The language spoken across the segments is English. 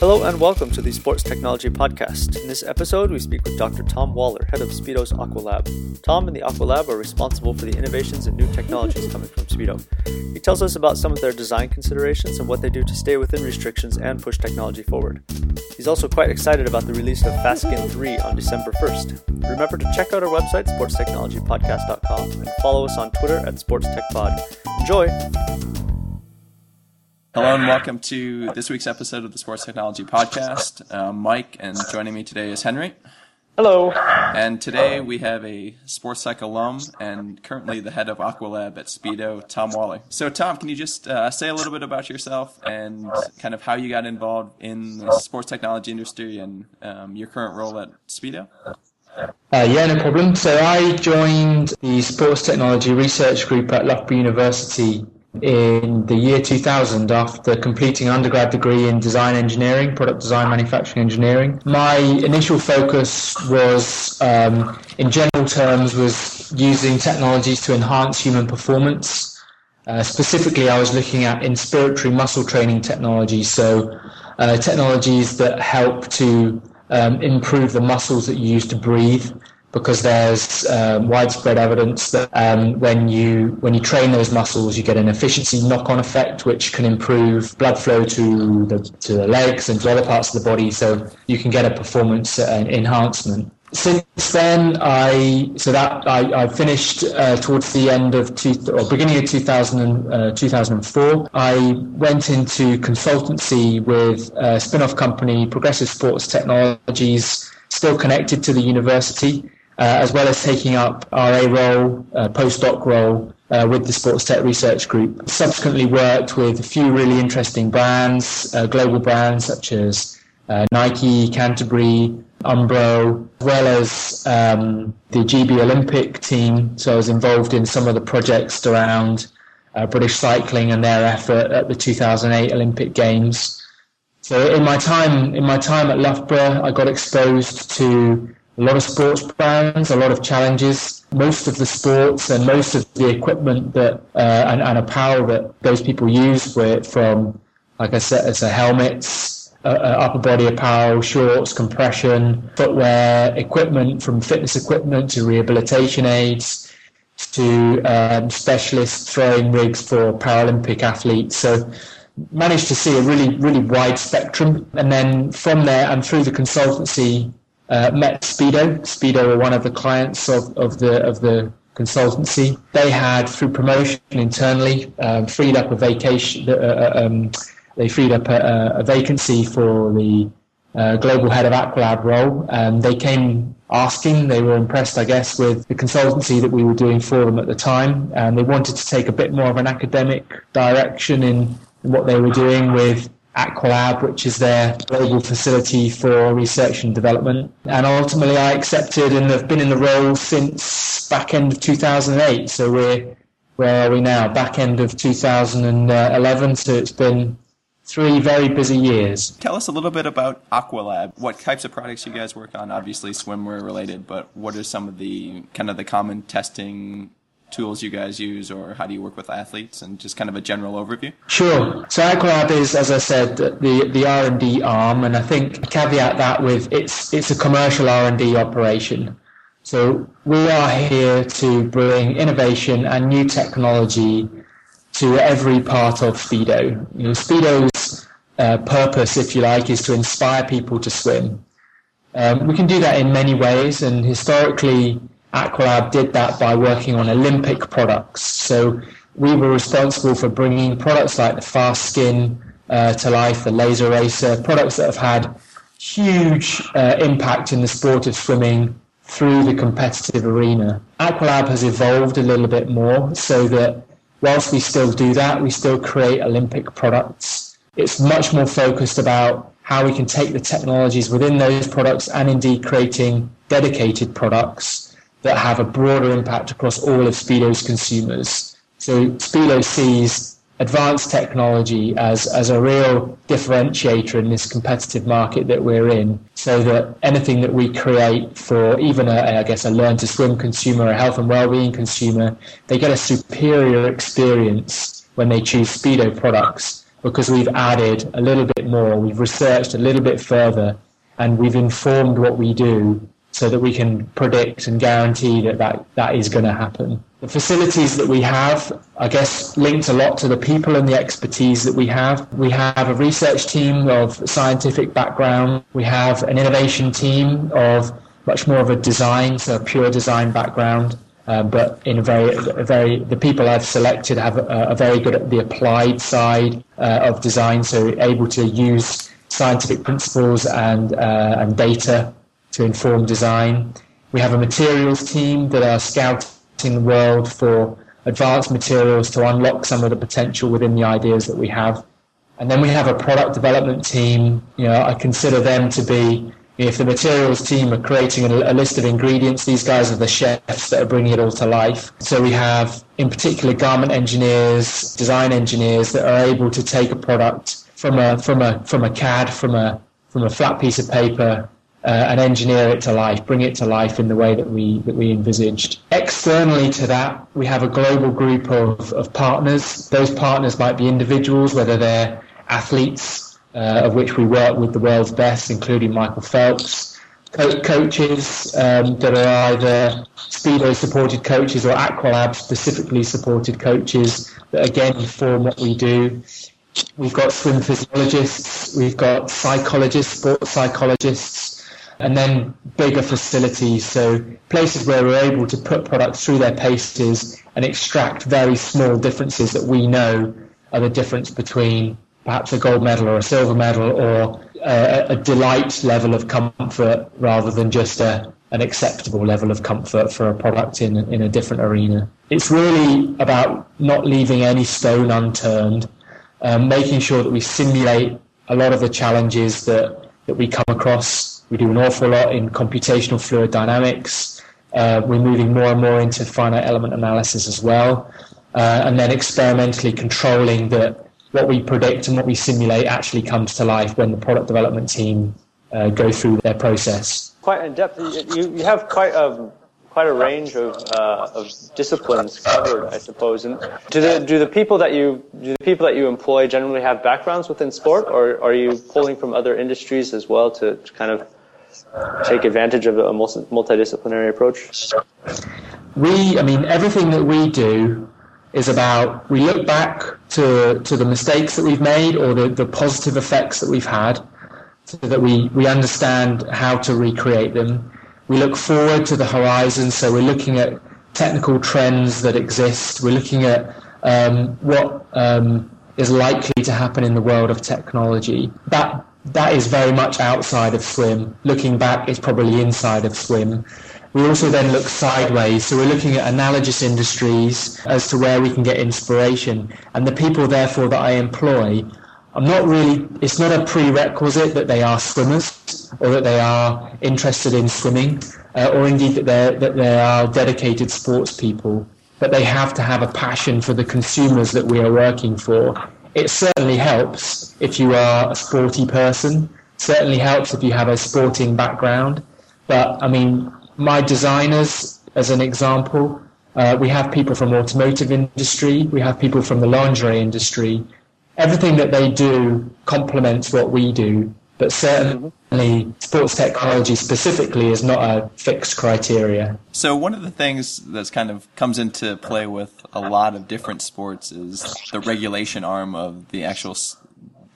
Hello and welcome to the Sports Technology Podcast. In this episode, we speak with Dr. Tom Waller, head of Speedo's Aqualab. Tom and the Aqualab are responsible for the innovations and new technologies coming from Speedo. He tells us about some of their design considerations and what they do to stay within restrictions and push technology forward. He's also quite excited about the release of FastSkin 3 on December 1st. Remember to check out our website, sportstechnologypodcast.com, and follow us on Twitter at SportsTechPod. Enjoy! Hello and welcome to this week's episode of the Sports Technology Podcast. I'm Mike, and joining me today is Henry. Hello. And today we have a Sports Tech alum and currently the head of Aqualab at Speedo, Tom Waller. So, Tom, can you just uh, say a little bit about yourself and kind of how you got involved in the sports technology industry and um, your current role at Speedo? Uh, yeah, no problem. So I joined the Sports Technology Research Group at Loughborough University in the year 2000 after completing an undergrad degree in design engineering, product design, manufacturing engineering. My initial focus was, um, in general terms, was using technologies to enhance human performance. Uh, specifically, I was looking at inspiratory muscle training technologies, so uh, technologies that help to um, improve the muscles that you use to breathe because there's um, widespread evidence that um, when you when you train those muscles, you get an efficiency knock-on effect, which can improve blood flow to the to the legs and to other parts of the body. So you can get a performance uh, enhancement. Since then, I so that I, I finished uh, towards the end of two, or beginning of 2000, uh, 2004. I went into consultancy with a spin-off company, Progressive Sports Technologies, still connected to the university as well as taking up RA role, uh, postdoc role uh, with the Sports Tech Research Group. Subsequently worked with a few really interesting brands, uh, global brands such as uh, Nike, Canterbury, Umbro, as well as um, the GB Olympic team. So I was involved in some of the projects around uh, British cycling and their effort at the 2008 Olympic Games. So in my time in my time at Loughborough, I got exposed to a lot of sports brands, a lot of challenges. Most of the sports and most of the equipment that uh, and, and, apparel that those people use, were from, like I said, it's a helmets, uh, uh, upper body apparel, shorts, compression, footwear, equipment from fitness equipment to rehabilitation aids to um, specialist throwing rigs for Paralympic athletes. So managed to see a really, really wide spectrum. And then from there and through the consultancy uh, met Speedo. Speedo were one of the clients of, of the of the consultancy. They had, through promotion internally, um, freed up a vacation. Uh, uh, um, they freed up a, a vacancy for the uh, global head of Aqualab role. And they came asking. They were impressed, I guess, with the consultancy that we were doing for them at the time, and they wanted to take a bit more of an academic direction in what they were doing with Aqualab, which is their global facility for research and development. And ultimately, I accepted and have been in the role since back end of 2008. So we're where are we now? Back end of 2011. So it's been three very busy years. Tell us a little bit about Aqualab. What types of products you guys work on? Obviously, swimwear related, but what are some of the kind of the common testing tools you guys use or how do you work with athletes and just kind of a general overview? Sure. So Aqualab is, as I said, the, the R&D arm and I think caveat that with it's, it's a commercial R&D operation. So we are here to bring innovation and new technology to every part of Speedo. You know, Speedo's uh, purpose, if you like, is to inspire people to swim. Um, we can do that in many ways and historically Aqualab did that by working on Olympic products. So we were responsible for bringing products like the FastSkin uh, to life, the Laser Racer, products that have had huge uh, impact in the sport of swimming through the competitive arena. Aqualab has evolved a little bit more so that whilst we still do that, we still create Olympic products. It's much more focused about how we can take the technologies within those products and indeed creating dedicated products that have a broader impact across all of Speedo's consumers. So Speedo sees advanced technology as, as a real differentiator in this competitive market that we're in so that anything that we create for even a, I guess a learn to swim consumer, a health and well-being consumer, they get a superior experience when they choose Speedo products because we've added a little bit more, we've researched a little bit further, and we've informed what we do so that we can predict and guarantee that that, that is going to happen. The facilities that we have, I guess, linked a lot to the people and the expertise that we have. We have a research team of scientific background. We have an innovation team of much more of a design, so a pure design background. Uh, but in a very, a very, the people I've selected have a, a very good at the applied side uh, of design, so able to use scientific principles and uh, and data to inform design. We have a materials team that are scouting the world for advanced materials to unlock some of the potential within the ideas that we have. And then we have a product development team. You know, I consider them to be if the materials team are creating a, list of ingredients, these guys are the chefs that are bringing it all to life. So we have, in particular, garment engineers, design engineers that are able to take a product from a from a from a CAD, from a from a flat piece of paper, uh, and engineer it to life, bring it to life in the way that we that we envisaged. Externally to that, we have a global group of, of partners. Those partners might be individuals, whether they're athletes uh, of which we work with the world's best, including Michael Phelps. Co- coaches um, that are either Speedo supported coaches or Aqualab specifically supported coaches that again form what we do. We've got swim physiologists, we've got psychologists, sports psychologists, and then bigger facilities, so places where we're able to put products through their paces and extract very small differences that we know are the difference between perhaps a gold medal or a silver medal or a, a delight level of comfort rather than just a, an acceptable level of comfort for a product in, in a different arena. It's really about not leaving any stone unturned, um, making sure that we simulate a lot of the challenges that, that we come across. We do an awful lot in computational fluid dynamics. Uh, we're moving more and more into finite element analysis as well. Uh, and then experimentally controlling that what we predict and what we simulate actually comes to life when the product development team uh, go through their process. Quite in depth. You, you have quite a quite a range of, uh, of disciplines covered, I suppose. And do the do the people that you do the people that you employ generally have backgrounds within sport, or are you pulling from other industries as well to, to kind of take advantage of a multidisciplinary approach? We, I mean, everything that we do is about we look back to, to the mistakes that we've made or the, the positive effects that we've had so that we, we understand how to recreate them. We look forward to the horizon, so we're looking at technical trends that exist. We're looking at um, what um, is likely to happen in the world of technology. That that is very much outside of swim. Looking back, it's probably inside of swim. We also then look sideways, so we're looking at analogous industries as to where we can get inspiration. And the people, therefore, that I employ, I'm not really, it's not a prerequisite that they are swimmers or that they are interested in swimming uh, or indeed that, they that they are dedicated sports people, but they have to have a passion for the consumers that we are working for. It certainly helps if you are a sporty person, certainly helps if you have a sporting background. But I mean, my designers, as an example, uh, we have people from automotive industry, we have people from the lingerie industry. Everything that they do complements what we do, but certainly sports technology specifically is not a fixed criteria. So one of the things that's kind of comes into play with a lot of different sports is the regulation arm of the actual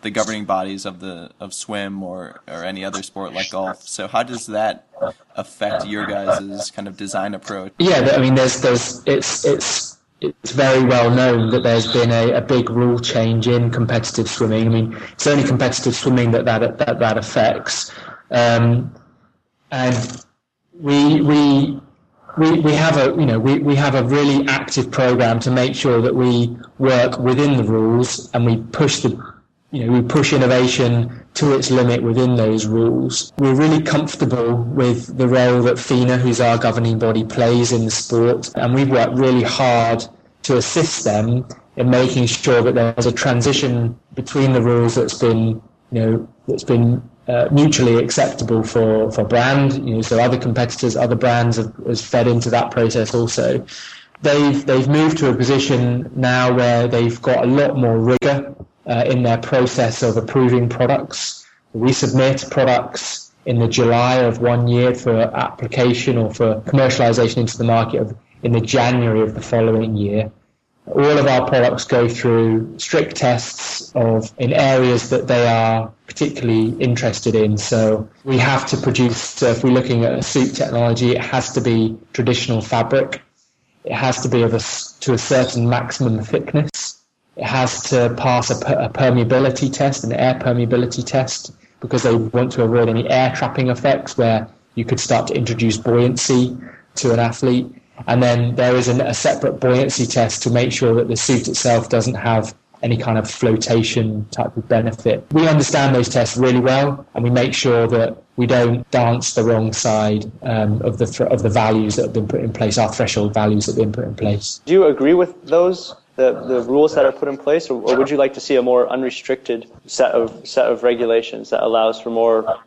the governing bodies of the of swim or or any other sport like golf. So how does that affect your guys' kind of design approach? Yeah, I mean, there's there's it's it's it's very well known that there's been a, a big rule change in competitive swimming. I mean, it's only competitive swimming that that that, that affects, um, and we we. We, we have a you know we, we have a really active program to make sure that we work within the rules and we push the you know, we push innovation to its limit within those rules. We're really comfortable with the role that FINA, who's our governing body, plays in the sport, and we've worked really hard to assist them in making sure that there's a transition between the rules that's been, you know, that's been uh, mutually acceptable for, for brand. You know, so other competitors, other brands have, have fed into that process also. They've they've moved to a position now where they've got a lot more rigor uh, in their process of approving products. We submit products in the July of one year for application or for commercialization into the market of, in the January of the following year. All of our products go through strict tests of in areas that they are particularly interested in. So we have to produce, so if we're looking at a suit technology, it has to be traditional fabric. It has to be of a, to a certain maximum thickness. It has to pass a, a permeability test, an air permeability test, because they want to avoid any air trapping effects where you could start to introduce buoyancy to an athlete. And then there is an, a separate buoyancy test to make sure that the suit itself doesn't have any kind of flotation type of benefit. We understand those tests really well, and we make sure that we don't dance the wrong side um, of the th- of the values that have been put in place, our threshold values that have been put in place. Do you agree with those? The, the rules that are put in place, or, or would you like to see a more unrestricted set of set of regulations that allows for more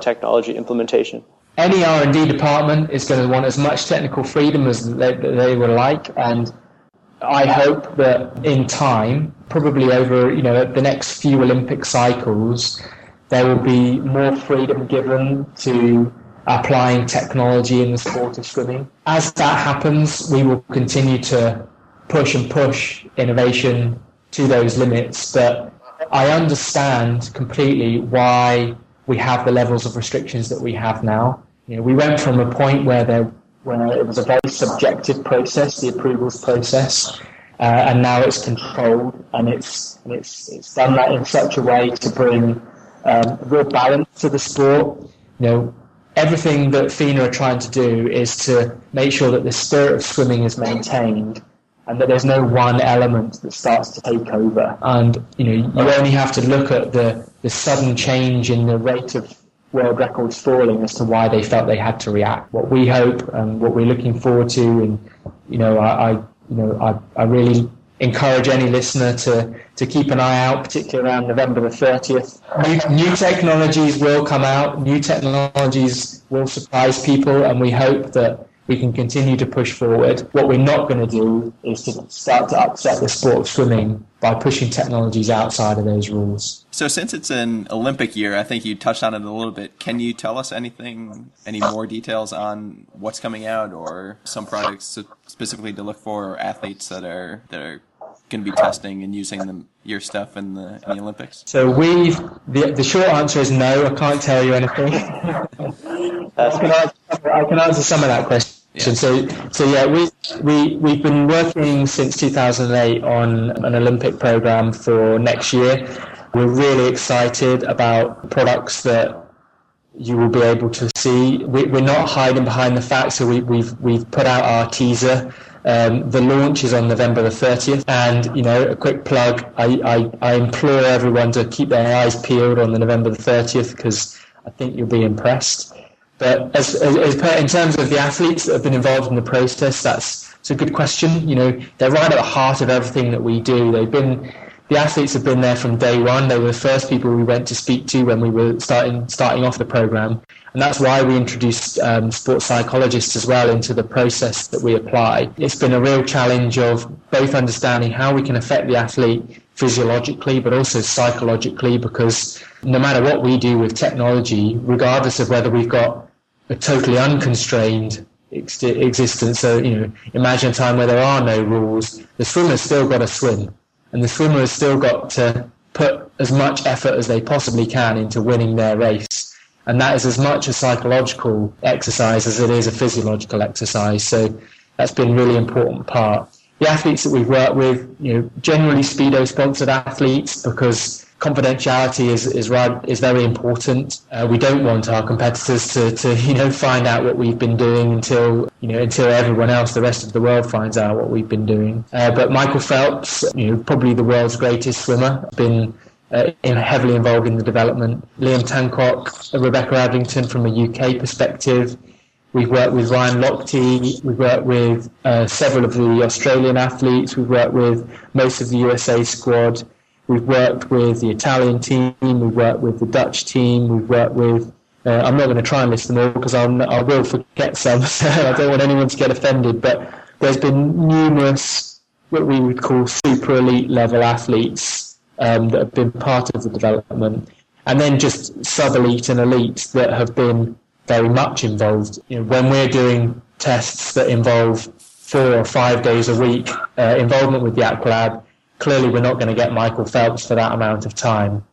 technology implementation? any R&D department is going to want as much technical freedom as they, they would like, and I hope that in time, probably over you know the next few Olympic cycles, there will be more freedom given to applying technology in the sport of swimming. As that happens, we will continue to push and push innovation to those limits. But I understand completely why we have the levels of restrictions that we have now. You know, we went from a point where there where it was a very subjective process, the approvals process, uh, and now it's controlled and it's it's it's done that in such a way to bring um, real balance to the sport. You know, everything that FINA are trying to do is to make sure that the spirit of swimming is maintained and that there's no one element that starts to take over. And you know, you only have to look at the, the sudden change in the rate of world records falling as to why they felt they had to react. What we hope and what we're looking forward to, and you know, I, I you know, I, I really encourage any listener to, to keep an eye out, particularly around November the 30th. New, new technologies will come out, new technologies will surprise people, and we hope that we can continue to push forward. What we're not going to do is to start to upset the sport of swimming by pushing technologies outside of those rules. So, since it's an Olympic year, I think you touched on it a little bit. Can you tell us anything, any more details on what's coming out, or some projects specifically to look for, or athletes that are that are going to be testing and using the, your stuff in the, in the Olympics? So we've the, the short answer is no. I can't tell you anything. I, can answer, I can answer some of that question. Yeah. So, so yeah, we we we've been working since 2008 on an Olympic program for next year. We're really excited about products that you will be able to see. We, are not hiding behind the fact. So we, we've we've put out our teaser. Um, the launch is on November the 30th, and you know, a quick plug. I, I, I implore everyone to keep their eyes peeled on the November the 30th because I think you'll be impressed. But as, as, as per, in terms of the athletes that have been involved in the process, that's it's a good question. You know, they're right at the heart of everything that we do. They've been the athletes have been there from day one. They were the first people we went to speak to when we were starting starting off the program, and that's why we introduced um, sports psychologists as well into the process that we apply. It's been a real challenge of both understanding how we can affect the athlete physiologically, but also psychologically, because no matter what we do with technology, regardless of whether we've got a totally unconstrained ex- existence. So, you know, imagine a time where there are no rules. The swimmer's still got to swim, and the swimmer has still got to put as much effort as they possibly can into winning their race. And that is as much a psychological exercise as it is a physiological exercise. So that's been a really important part. The athletes that we've worked with, you know, generally Speedo sponsored athletes because confidentiality is is is very important. Uh, we don't want our competitors to, to you know find out what we've been doing until you know until everyone else, the rest of the world, finds out what we've been doing. Uh, but Michael Phelps, you know, probably the world's greatest swimmer, been uh, heavily involved in the development. Liam Tancock, Rebecca Adlington from a UK perspective. We've worked with Ryan Lochte. We've worked with uh, several of the Australian athletes. We've worked with most of the USA squad. We've worked with the Italian team, we've worked with the Dutch team, we've worked with. Uh, I'm not going to try and list them all because I'll, I will forget some. So I don't want anyone to get offended. But there's been numerous what we would call super elite level athletes um, that have been part of the development, and then just sub-elite and elite that have been very much involved. You know, when we're doing tests that involve four or five days a week uh, involvement with the Aqualab, clearly we're not going to get Michael Phelps for that amount of time.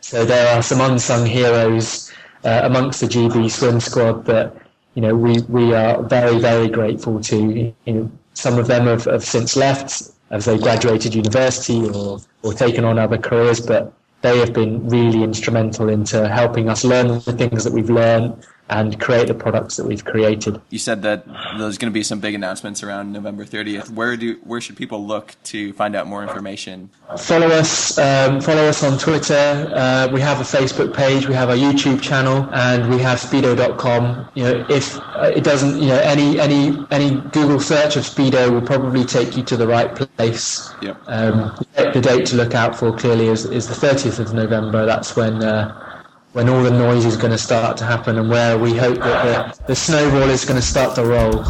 So there are some unsung heroes uh, amongst the GB swim squad that you know we, we are very very grateful to. You know, some of them have, have since left as they graduated university or, or taken on other careers, but they have been really instrumental into helping us learn the things that we've learned and create the products that we've created. You said that there's going to be some big announcements around November 30th. Where do where should people look to find out more information? Follow us. Um, follow us on Twitter. Uh, we have a Facebook page. We have a YouTube channel, and we have Speedo.com. You know, if uh, it doesn't, you know, any any any Google search of Speedo will probably take you to the right place. Yep. Um, the date to look out for clearly is, is the 30th of November. That's when. Uh, when all the noise is going to start to happen and where we hope that the, the snowball is going to start to roll.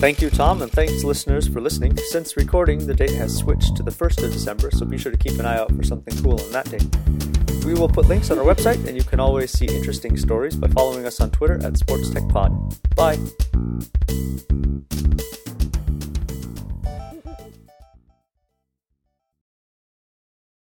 Thank you, Tom, and thanks, listeners, for listening. Since recording, the date has switched to the 1st of December, so be sure to keep an eye out for something cool on that day. We will put links on our website, and you can always see interesting stories by following us on Twitter at SportsTechPod. Bye!